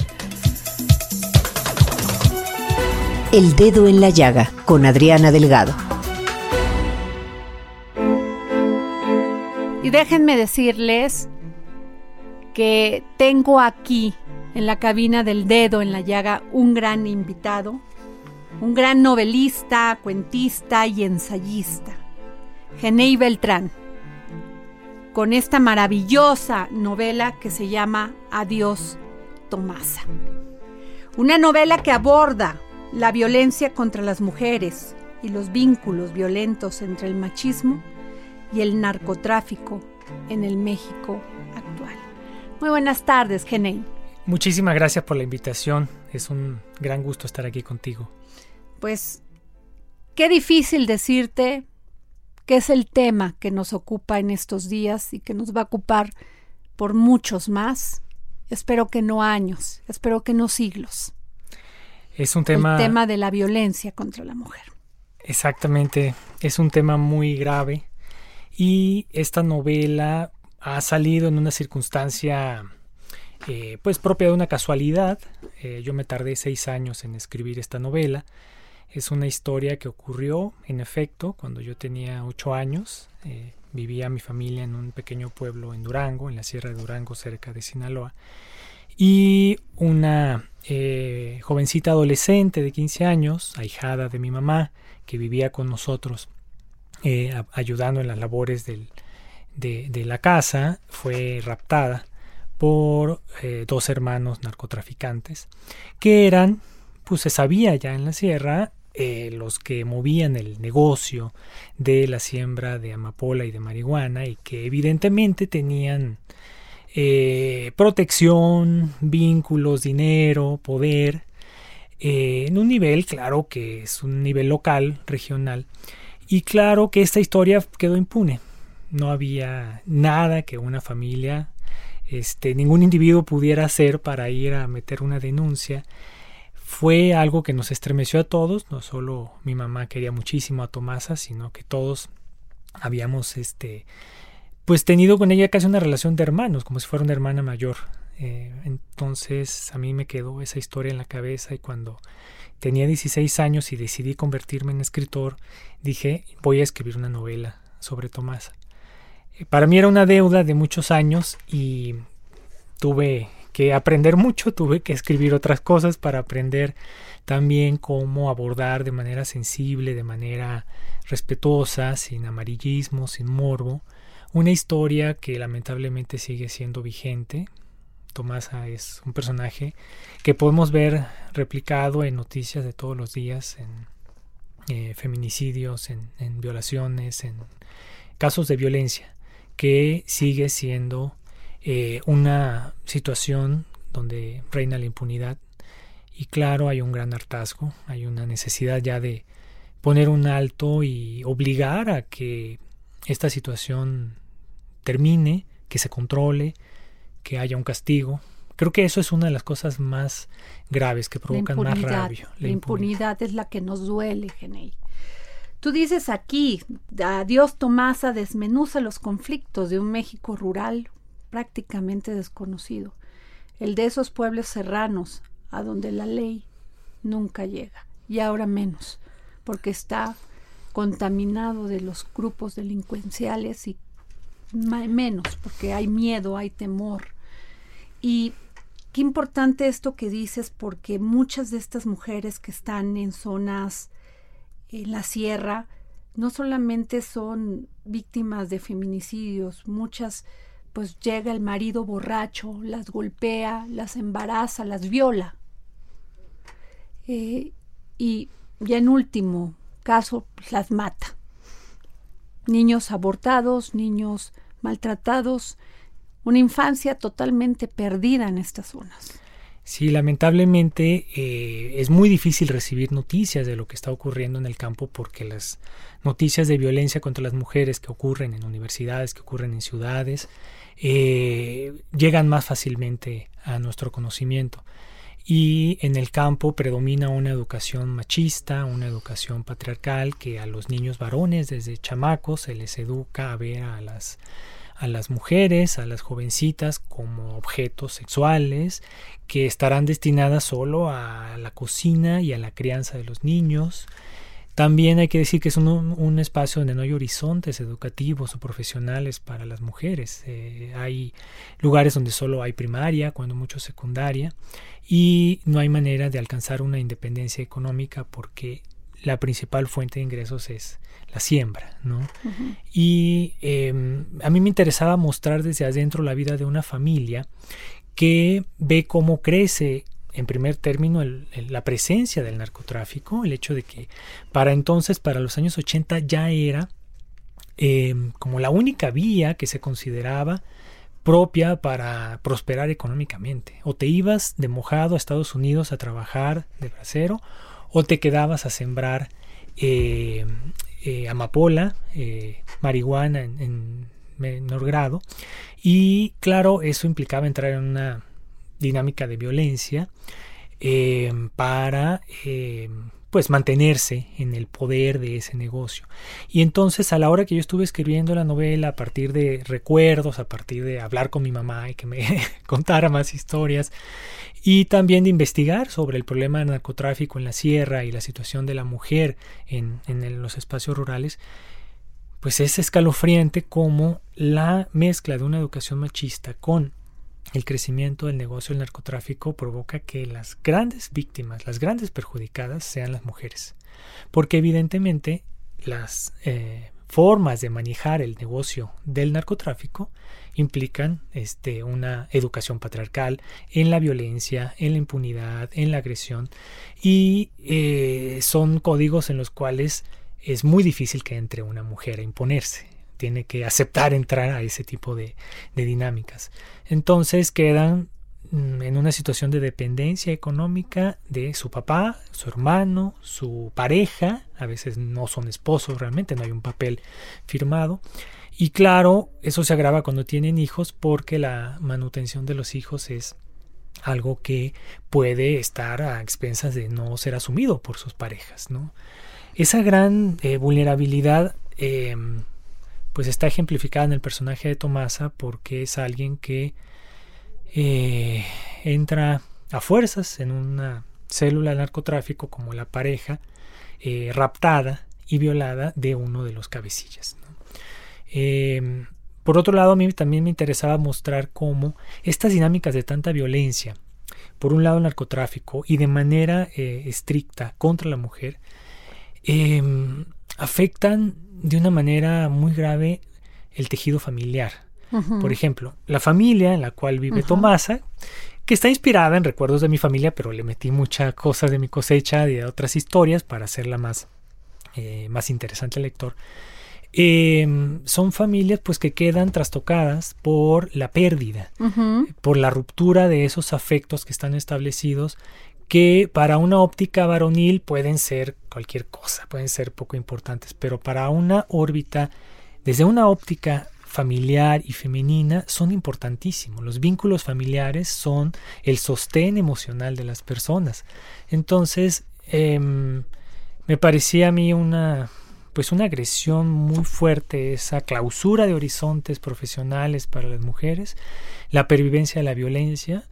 Speaker 6: El dedo en la llaga con Adriana Delgado.
Speaker 3: Y déjenme decirles que tengo aquí en la cabina del dedo en la llaga un gran invitado, un gran novelista, cuentista y ensayista, Genei Beltrán, con esta maravillosa novela que se llama Adiós, Tomasa. Una novela que aborda la violencia contra las mujeres y los vínculos violentos entre el machismo y el narcotráfico en el México actual. Muy buenas tardes, Genei.
Speaker 11: Muchísimas gracias por la invitación. Es un gran gusto estar aquí contigo.
Speaker 3: Pues qué difícil decirte que es el tema que nos ocupa en estos días y que nos va a ocupar por muchos más. Espero que no años, espero que no siglos.
Speaker 11: Es un tema,
Speaker 3: El tema de la violencia contra la mujer.
Speaker 11: exactamente, es un tema muy grave y esta novela ha salido en una circunstancia eh, pues propia de una casualidad. Eh, yo me tardé seis años en escribir esta novela. Es una historia que ocurrió, en efecto, cuando yo tenía ocho años. Eh, vivía mi familia en un pequeño pueblo en Durango, en la Sierra de Durango, cerca de Sinaloa. Y una jovencita adolescente de 15 años, ahijada de mi mamá, que vivía con nosotros ayudando en las labores del- de, de la casa, fue raptada por eh, dos hermanos narcotraficantes, que eran, pues se sabía ya en la sierra, eh, los que movían el negocio de la siembra de amapola y de marihuana y que evidentemente tenían eh, protección, vínculos, dinero, poder, en un nivel, claro que es un nivel local, regional, y claro que esta historia quedó impune. No había nada que una familia, este, ningún individuo pudiera hacer para ir a meter una denuncia. Fue algo que nos estremeció a todos, no solo mi mamá quería muchísimo a Tomasa, sino que todos habíamos este pues tenido con ella casi una relación de hermanos, como si fuera una hermana mayor. Eh, entonces a mí me quedó esa historia en la cabeza y cuando tenía 16 años y decidí convertirme en escritor, dije, voy a escribir una novela sobre Tomasa. Para mí era una deuda de muchos años y tuve que aprender mucho, tuve que escribir otras cosas para aprender también cómo abordar de manera sensible, de manera respetuosa, sin amarillismo, sin morbo, una historia que lamentablemente sigue siendo vigente. Tomasa es un personaje que podemos ver replicado en noticias de todos los días, en eh, feminicidios, en violaciones, en casos de violencia, que sigue siendo eh, una situación donde reina la impunidad y claro hay un gran hartazgo, hay una necesidad ya de poner un alto y obligar a que esta situación termine, que se controle, que haya un castigo. Creo que eso es una de las cosas más graves que provocan más rabia.
Speaker 3: La, impunidad, es la que nos duele, Genei. Tú dices aquí, adiós Tomasa desmenuza los conflictos de un México rural prácticamente desconocido, el de esos pueblos serranos a donde la ley nunca llega, y ahora menos, porque está contaminado de los grupos delincuenciales y menos, porque hay miedo, hay temor. Y qué importante esto que dices, porque muchas de estas mujeres que están en zonas en la sierra, no solamente son víctimas de feminicidios, muchas pues llega el marido borracho, las golpea, las embaraza, las viola. Eh, y ya en último caso, pues, las mata. Niños abortados, niños maltratados, una infancia totalmente perdida en estas zonas.
Speaker 11: Sí, lamentablemente eh, es muy difícil recibir noticias de lo que está ocurriendo en el campo porque las noticias de violencia contra las mujeres que ocurren en universidades, que ocurren en ciudades, eh, llegan más fácilmente a nuestro conocimiento. Y en el campo predomina una educación machista, una educación patriarcal que a los niños varones desde chamacos se les educa a ver a las a las mujeres, a las jovencitas como objetos sexuales que estarán destinadas solo a la cocina y a la crianza de los niños. También hay que decir que es un, espacio donde no hay horizontes educativos o profesionales para las mujeres. Eh, hay lugares donde solo hay primaria, cuando mucho secundaria, y no hay manera de alcanzar una independencia económica porque la principal fuente de ingresos es la siembra, ¿no? Y em, a mí me interesaba mostrar desde adentro la vida de una familia que ve cómo crece en primer término la presencia del narcotráfico, el hecho de que para entonces, para los años 80, ya era em, como la única vía que se consideraba propia para prosperar económicamente. O te ibas de mojado a Estados Unidos a trabajar de bracero, o te quedabas a sembrar eh, eh, amapola, eh, marihuana en, menor grado. Y claro, eso implicaba entrar en una dinámica de violencia para pues mantenerse en el poder de ese negocio. Y entonces a la hora que yo estuve escribiendo la novela, a partir de recuerdos, a partir de hablar con mi mamá y que me contara más historias, y también de investigar sobre el problema del narcotráfico en la sierra y la situación de la mujer en, los espacios rurales, pues es escalofriante como la mezcla de una educación machista con el crecimiento del negocio del narcotráfico provoca que las grandes víctimas, las grandes perjudicadas sean las mujeres. Porque evidentemente las eh, formas de manejar el negocio del narcotráfico implican este, una educación patriarcal en la violencia, en la impunidad, en la agresión y eh, son códigos en los cuales es muy difícil que entre una mujer a imponerse. Tiene que aceptar entrar a ese tipo de, dinámicas. Entonces quedan mm, en una situación de dependencia económica de su papá, su hermano, su pareja, a veces no son esposos realmente, no hay un papel firmado, y claro, eso se agrava cuando tienen hijos porque la manutención de los hijos es algo que puede estar a expensas de no ser asumido por sus parejas. ¿no? Esa gran eh, vulnerabilidad em, pues está ejemplificada en el personaje de Tomasa porque es alguien que eh, entra a fuerzas en una célula de narcotráfico como la pareja eh, raptada y violada de uno de los cabecillas. Em, por otro lado, a mí también me interesaba mostrar cómo estas dinámicas de tanta violencia, por un lado narcotráfico y de manera eh, estricta contra la mujer, em, afectan de una manera muy grave el tejido familiar. Por ejemplo, la familia en la cual vive Tomasa, que está inspirada en recuerdos de mi familia, pero le metí muchas cosas de mi cosecha y de otras historias para hacerla más, eh, más interesante al lector. Em, son familias pues que quedan trastocadas por la pérdida, por la ruptura de esos afectos que están establecidos que para una óptica varonil pueden ser cualquier cosa, pueden ser poco importantes, pero para una órbita, desde una óptica familiar y femenina, son importantísimos. Los vínculos familiares son el sostén emocional de las personas. Entonces, em, me parecía a mí una pues una agresión muy fuerte, esa clausura de horizontes profesionales para las mujeres, la pervivencia de la violencia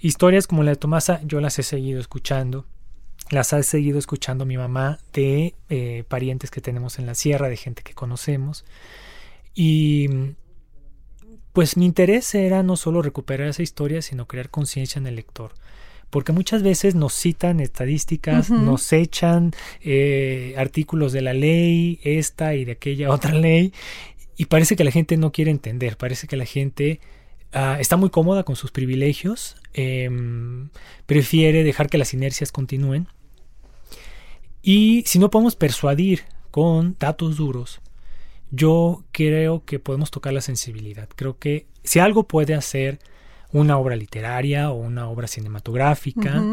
Speaker 11: Historias como la de Tomasa yo las he seguido escuchando. Las ha seguido escuchando mi mamá de eh, parientes que tenemos en la sierra, de gente que conocemos. Y pues mi interés era no solo recuperar esa historia, sino crear conciencia en el lector. Porque muchas veces nos citan estadísticas, nos echan eh, artículos de la ley, esta y de aquella otra ley, y parece que la gente no quiere entender, parece que la gente Ah, está muy cómoda con sus privilegios, em, prefiere dejar que las inercias continúen. Y si no podemos persuadir con datos duros, yo creo que podemos tocar la sensibilidad. Creo que si algo puede hacer una obra literaria o una obra cinematográfica,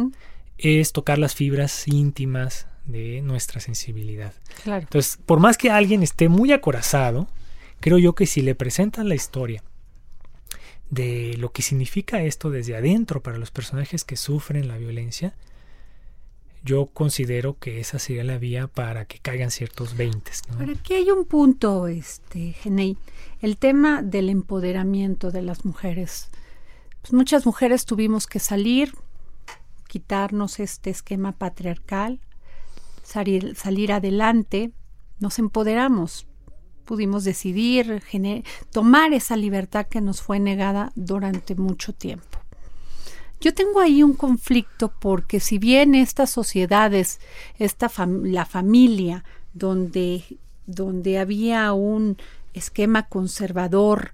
Speaker 11: es tocar las fibras íntimas de nuestra sensibilidad. Entonces, por más que alguien esté muy acorazado, creo yo que si le presentan la historia de lo que significa esto desde adentro para los personajes que sufren la violencia, yo considero que esa sería la vía para que caigan ciertos veintes.
Speaker 3: Pero aquí hay un punto, este, Genei, el tema del empoderamiento de las mujeres. Pues muchas mujeres tuvimos que salir, quitarnos este esquema patriarcal, salir, salir adelante, nos empoderamos, pudimos decidir, tomar esa libertad que nos fue negada durante mucho tiempo. Yo tengo ahí un conflicto porque si bien estas sociedades, esta la familia, donde, donde había un esquema conservador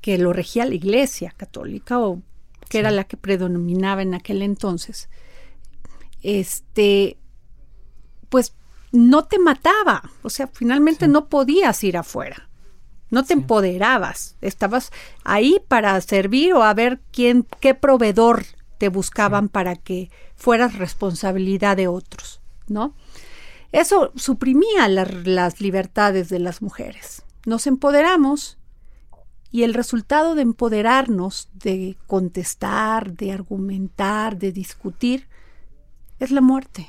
Speaker 3: que lo regía la Iglesia católica o que era la que predominaba en aquel entonces, este, pues no te mataba, o sea, finalmente no podías ir afuera, no te empoderabas, estabas ahí para servir o a ver quién, qué proveedor te buscaban para que fueras responsabilidad de otros, ¿no? Eso suprimía las libertades de las mujeres. Nos empoderamos y el resultado de empoderarnos, de contestar, de argumentar, de discutir, es la muerte.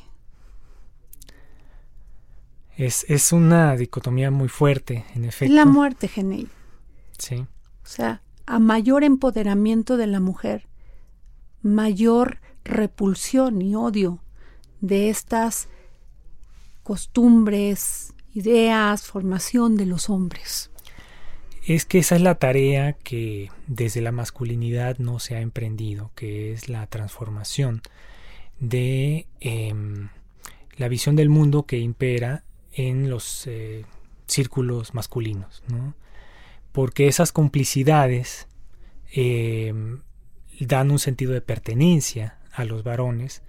Speaker 11: Es, una dicotomía muy fuerte, en efecto.
Speaker 3: La muerte, Genei.
Speaker 11: Sí.
Speaker 3: O sea, a mayor empoderamiento de la mujer, mayor repulsión y odio de estas costumbres, ideas, formación de los hombres.
Speaker 11: Es que esa es la tarea que desde la masculinidad no se ha emprendido, que es la transformación de em, la visión del mundo que impera en los eh, círculos masculinos, ¿no? porque esas complicidades em, dan un sentido de pertenencia a los varones,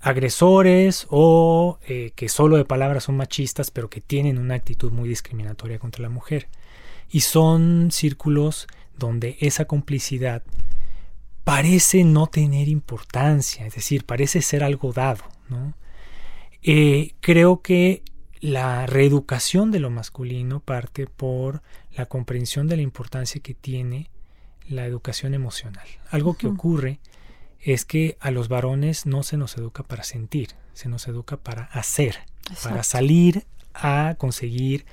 Speaker 11: agresores o eh, que solo de palabras son machistas, pero que tienen una actitud muy discriminatoria contra la mujer. Y son círculos donde esa complicidad parece no tener importancia, es decir, parece ser algo dado. ¿no? Eh, creo que la reeducación de lo masculino parte por la comprensión de la importancia que tiene la educación emocional. Algo que ocurre es que a los varones no se nos educa para sentir, se nos educa para hacer, para salir a conseguir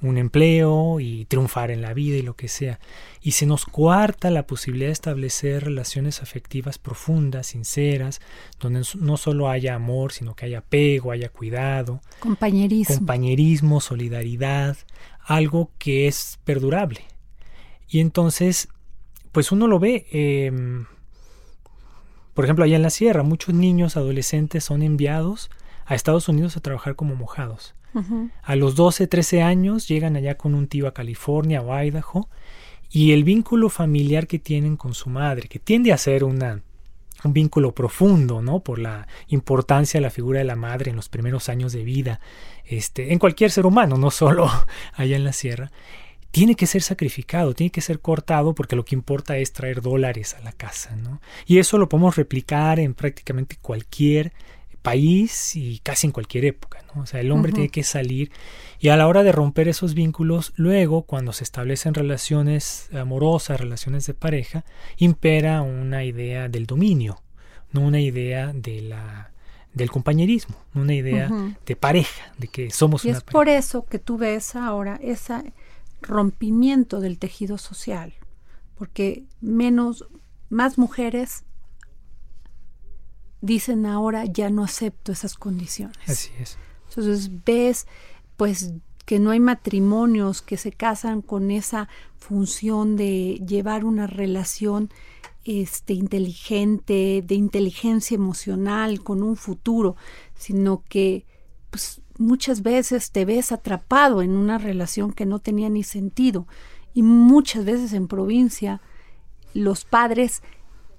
Speaker 11: un empleo y triunfar en la vida y lo que sea. Y se nos cuarta la posibilidad de establecer relaciones afectivas profundas, sinceras, donde no solo haya amor, sino que haya apego, haya cuidado,
Speaker 3: Compañerismo.
Speaker 11: compañerismo, solidaridad, algo que es perdurable. Y entonces, pues uno lo ve, em, por ejemplo, allá en la sierra, muchos niños, adolescentes son enviados a Estados Unidos a trabajar como mojados. A los 12, 13 años llegan allá con un tío a California o Idaho y el vínculo familiar que tienen con su madre, que tiende a ser una, un vínculo profundo, ¿no? Por la importancia de la figura de la madre en los primeros años de vida, este, en cualquier ser humano, no solo allá en la sierra, tiene que ser sacrificado, tiene que ser cortado porque lo que importa es traer dólares a la casa, ¿no? Y eso lo podemos replicar en prácticamente cualquier país y casi en cualquier época, ¿no? O sea, el hombre tiene que salir y a la hora de romper esos vínculos, luego cuando se establecen relaciones amorosas, relaciones de pareja, impera una idea del dominio, no una idea de la del compañerismo, no una idea de pareja, de que somos
Speaker 3: Y
Speaker 11: una
Speaker 3: es
Speaker 11: pareja.
Speaker 3: por eso que tú ves ahora ese rompimiento del tejido social, porque menos, más mujeres dicen ahora ya no acepto esas condiciones.
Speaker 11: Así es.
Speaker 3: Entonces ves pues que no hay matrimonios que se casan con esa función de llevar una relación este inteligente, de inteligencia emocional con un futuro, sino que pues muchas veces te ves atrapado en una relación que no tenía ni sentido y muchas veces en provincia los padres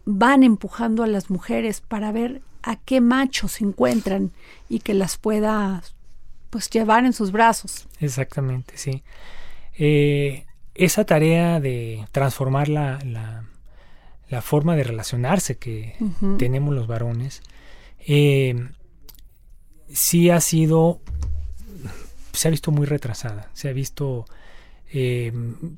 Speaker 3: van empujando a las mujeres para ver a qué machos se encuentran y que las pueda pues llevar en sus brazos.
Speaker 11: Exactamente, sí. Eh, esa tarea de transformar la, la, la forma de relacionarse que tenemos los varones, eh, sí ha sido, se ha visto muy retrasada, se ha visto eh,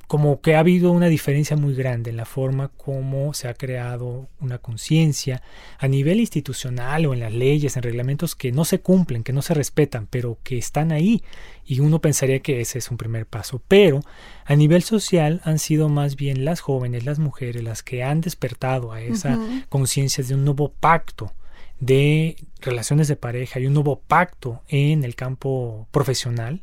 Speaker 11: como que ha habido una diferencia muy grande en la forma como se ha creado una conciencia a nivel institucional o en las leyes, en reglamentos que no se cumplen, que no se respetan, pero que están ahí y uno pensaría que ese es un primer paso. Pero a nivel social han sido más bien las jóvenes, las mujeres, las que han despertado a esa conciencia de un nuevo pacto de relaciones de pareja y un nuevo pacto en el campo profesional.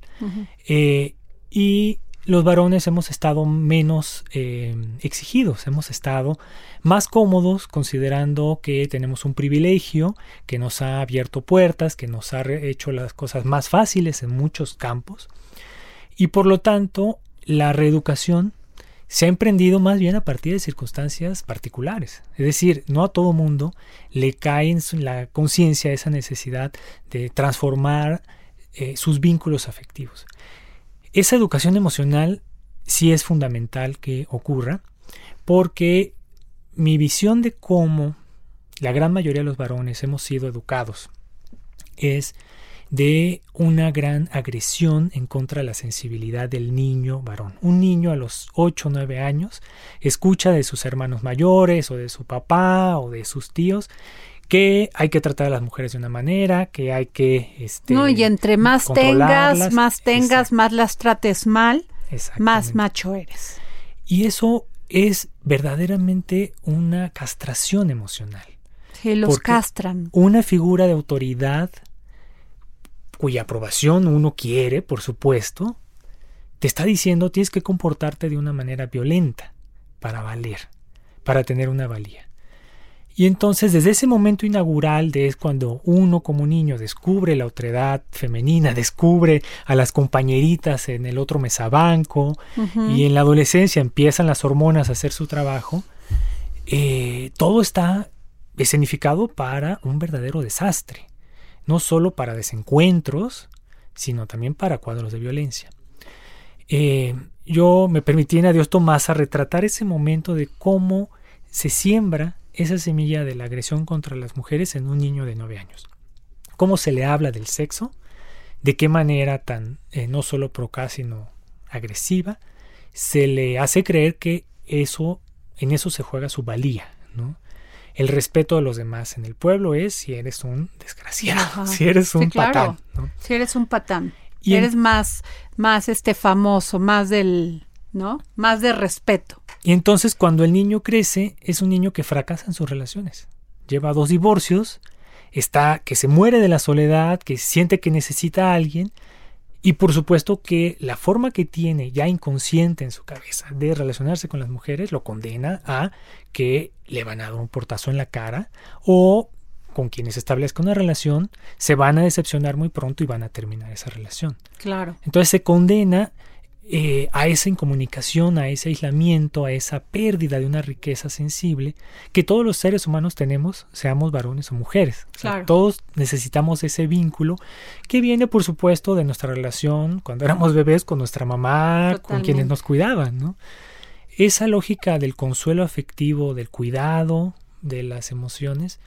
Speaker 11: Eh, y los varones hemos estado menos eh, exigidos, hemos estado más cómodos considerando que tenemos un privilegio que nos ha abierto puertas, que nos ha hecho las cosas más fáciles en muchos campos y por lo tanto la reeducación se ha emprendido más bien a partir de circunstancias particulares. Es decir, no a todo mundo le cae en la conciencia esa necesidad de transformar eh, sus vínculos afectivos. Esa educación emocional sí es fundamental que ocurra porque mi visión de cómo la gran mayoría de los varones hemos sido educados es de una gran agresión en contra de la sensibilidad del niño varón. Un niño a los 8 o 9 años escucha de sus hermanos mayores o de su papá o de sus tíos que hay que tratar a las mujeres de una manera, que hay que... Este,
Speaker 3: no, y entre más tengas, más tengas, más las trates mal, más macho eres.
Speaker 11: Y eso es verdaderamente una castración emocional.
Speaker 3: Sí, los castran.
Speaker 11: Una figura de autoridad cuya aprobación uno quiere, por supuesto, te está diciendo tienes que comportarte de una manera violenta para valer, para tener una valía. Y entonces desde ese momento inaugural de es cuando uno como niño descubre la otredad femenina, descubre a las compañeritas en el otro mesabanco y en la adolescencia empiezan las hormonas a hacer su trabajo, eh, todo está escenificado para un verdadero desastre, no solo para desencuentros, sino también para cuadros de violencia. Eh, yo me permití en Adiós Tomás a retratar ese momento de cómo se siembra esa semilla de la agresión contra las mujeres en un niño de 9 años. Cómo se le habla del sexo, de qué manera tan eh, no solo procaz sino agresiva, se le hace creer que eso en eso se juega su valía, ¿no? El respeto de los demás en el pueblo es si eres un desgraciado,
Speaker 3: Ajá.
Speaker 11: si eres un
Speaker 3: Sí, claro.
Speaker 11: patán, ¿no?
Speaker 3: Si eres un patán.
Speaker 11: Y en-
Speaker 3: Eres más, más este famoso, más del, ¿no? Más de respeto.
Speaker 11: Y entonces cuando el niño crece, es un niño que fracasa en sus relaciones. Lleva dos divorcios, está que se muere de la soledad, que siente que necesita a alguien y por supuesto que la forma que tiene ya inconsciente en su cabeza de relacionarse con las mujeres lo condena a que le van a dar un portazo en la cara o con quienes establezca una relación se van a decepcionar muy pronto y van a terminar esa relación.
Speaker 3: Claro.
Speaker 11: Entonces se condena eh, a esa incomunicación, a ese aislamiento, a esa pérdida de una riqueza sensible que todos los seres humanos tenemos, seamos varones o mujeres. O sea,
Speaker 3: Claro.
Speaker 11: todos necesitamos ese vínculo que viene, por supuesto, de nuestra relación cuando éramos bebés con nuestra mamá, con quienes nos cuidaban, ¿no? Esa lógica del consuelo afectivo, del cuidado, de las emociones,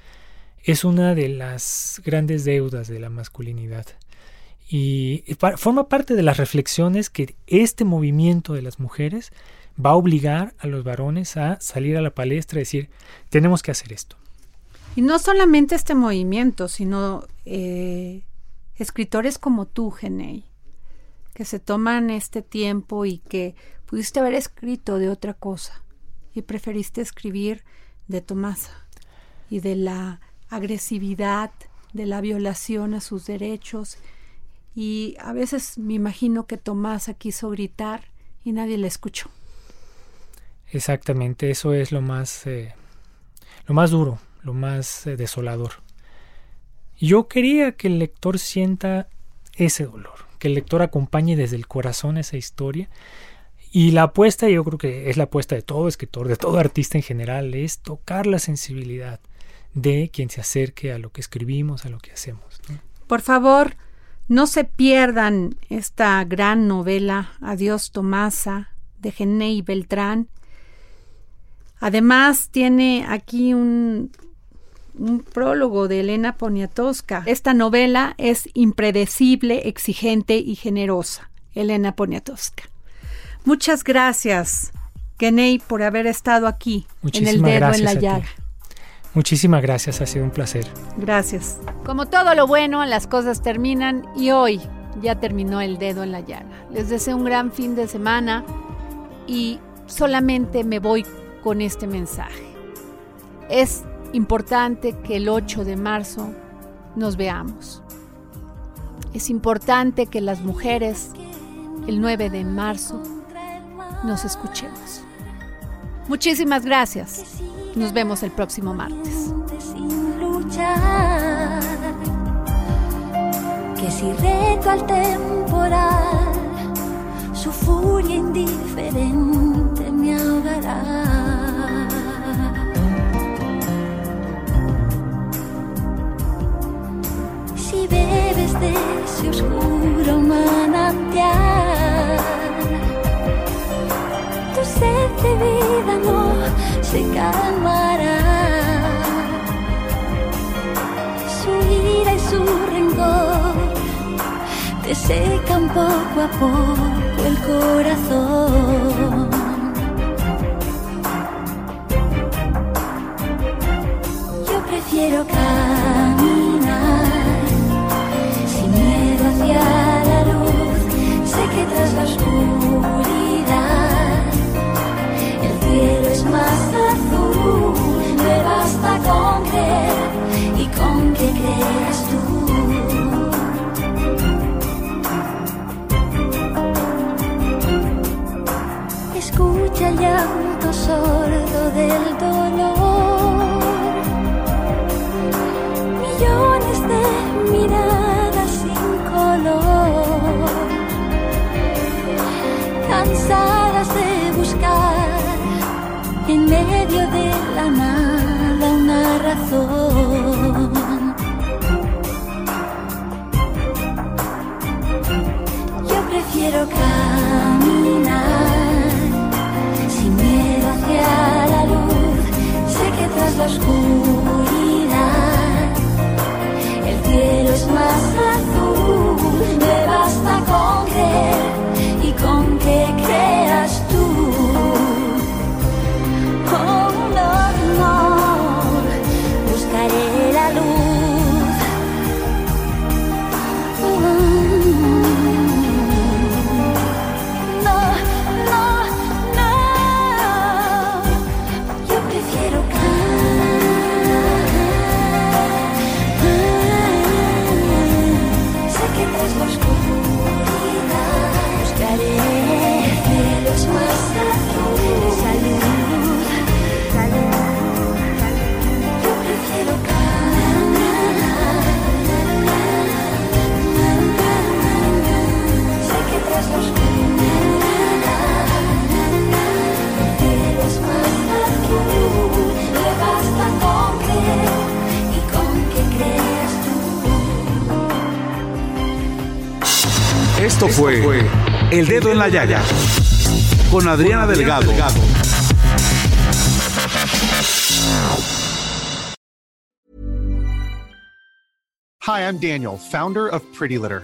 Speaker 11: es una de las grandes deudas de la masculinidad y forma parte de las reflexiones que este movimiento de las mujeres va a obligar a los varones a salir a la palestra y decir, tenemos que hacer esto.
Speaker 3: Y no solamente este movimiento, sino eh, escritores como tú, Genei, que se toman este tiempo y que pudiste haber escrito de otra cosa y preferiste escribir de Tomasa y de la agresividad, de la violación a sus derechos. Y a veces me imagino que Tomasa quiso gritar y nadie le escuchó.
Speaker 11: Exactamente, eso es lo más, eh, lo más duro, lo más eh, desolador. Yo quería que el lector sienta ese dolor, que el lector acompañe desde el corazón esa historia. Y la apuesta, yo creo que es la apuesta de todo escritor, de todo artista en general, es tocar la sensibilidad de quien se acerque a lo que escribimos, a lo que hacemos. ¿no?
Speaker 3: Por favor, no se pierdan esta gran novela Adiós Tomasa de Genei Beltrán. Además tiene aquí un, un prólogo de Elena Poniatowska. Esta novela es impredecible, exigente y generosa. Elena Poniatowska. Muchas gracias, Genei, por haber estado aquí en el dedo en la llaga.
Speaker 11: Muchísimas gracias, ha sido un placer.
Speaker 3: Gracias. Como todo lo bueno, las cosas terminan y hoy ya terminó el dedo en la llaga. Les deseo un gran fin de semana y solamente me voy con este mensaje. Es importante que el 8 de marzo nos veamos. Es importante que las mujeres el 9 de marzo nos escuchemos. Muchísimas gracias. Nos vemos el próximo martes.
Speaker 2: Que si reto al temporal, su furia indiferente me ahogará. Si bebes de ese oscuro manantial, se calmará. Su ira y su rencor te secan poco a poco el corazón. Yo prefiero caminar sin miedo hacia la luz. Sé que tras la del dolor. Millones de miradas sin color. Cansadas de buscar en medio de la nada una razón. Yo prefiero caminar que tras
Speaker 12: la Llaga con Adriana Delgado.
Speaker 13: Hi, I'm Daniel, founder of Pretty Litter.